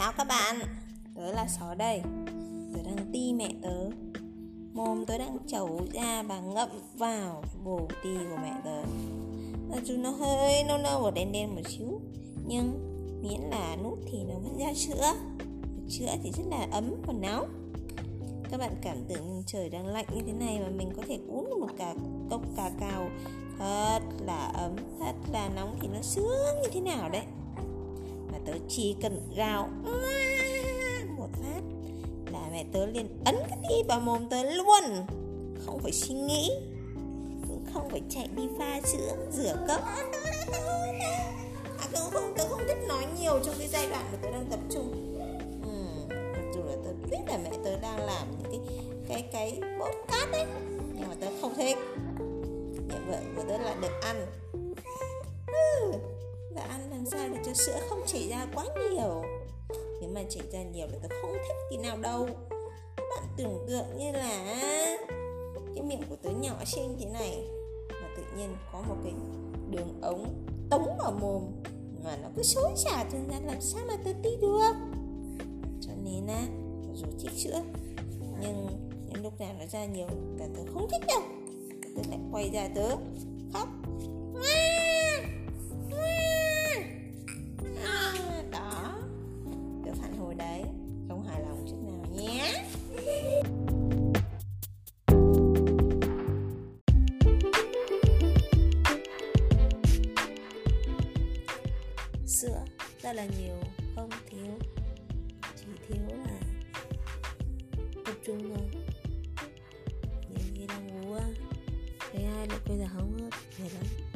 chào các bạn. Tớ là sói đây. Tớ đang ti mẹ tớ. Mồm tớ đang chấu ra và ngậm vào bồ ti của mẹ tớ. Mặc dù nó hơi nâu nâu và đen đen một xíu, Nhưng miễn là nút thì nó vẫn ra sữa Sữa thì rất là ấm và nóng. Các bạn cảm tưởng trời đang lạnh như thế này mà mình có thể uống một cả cốc cà cao thật là ấm, thật là nóng thì nó sướng như thế nào đấy tớ chỉ cần gào một phát là mẹ tớ liền ấn cái đi vào mồm tớ luôn. Không phải suy nghĩ cũng không phải chạy đi pha sữa rửa cốc à, tớ không, tớ không thích nói nhiều trong cái giai đoạn mà tớ đang tập trung. Ừ, mặc dù là tớ biết là mẹ tớ đang làm những cái cái cái bốt cát đấy nhưng mà tớ không thích. Mẹ vợ của tớ là được ăn. Ừ ăn làm sao để cho sữa không chảy ra quá nhiều. Nếu mà chảy ra nhiều là tôi không thích tí nào đâu. Các bạn tưởng tượng như là cái miệng của tớ nhỏ xinh thế này, mà tự nhiên có một cái đường ống tống vào mồm mà nó cứ xối xả trên ra làm sao mà tớ đi được? Cho nên á dù thích sữa, nhưng những lúc nào nó ra nhiều là tớ không thích đâu. Tớ lại quay ra tớ khóc. sữa. Rất là nhiều, không thiếu. Chỉ thiếu là tập trung thôi. Nhiều khi đang ngủ á. Thấy ai lại quay giờ hóng hết mệt lắm.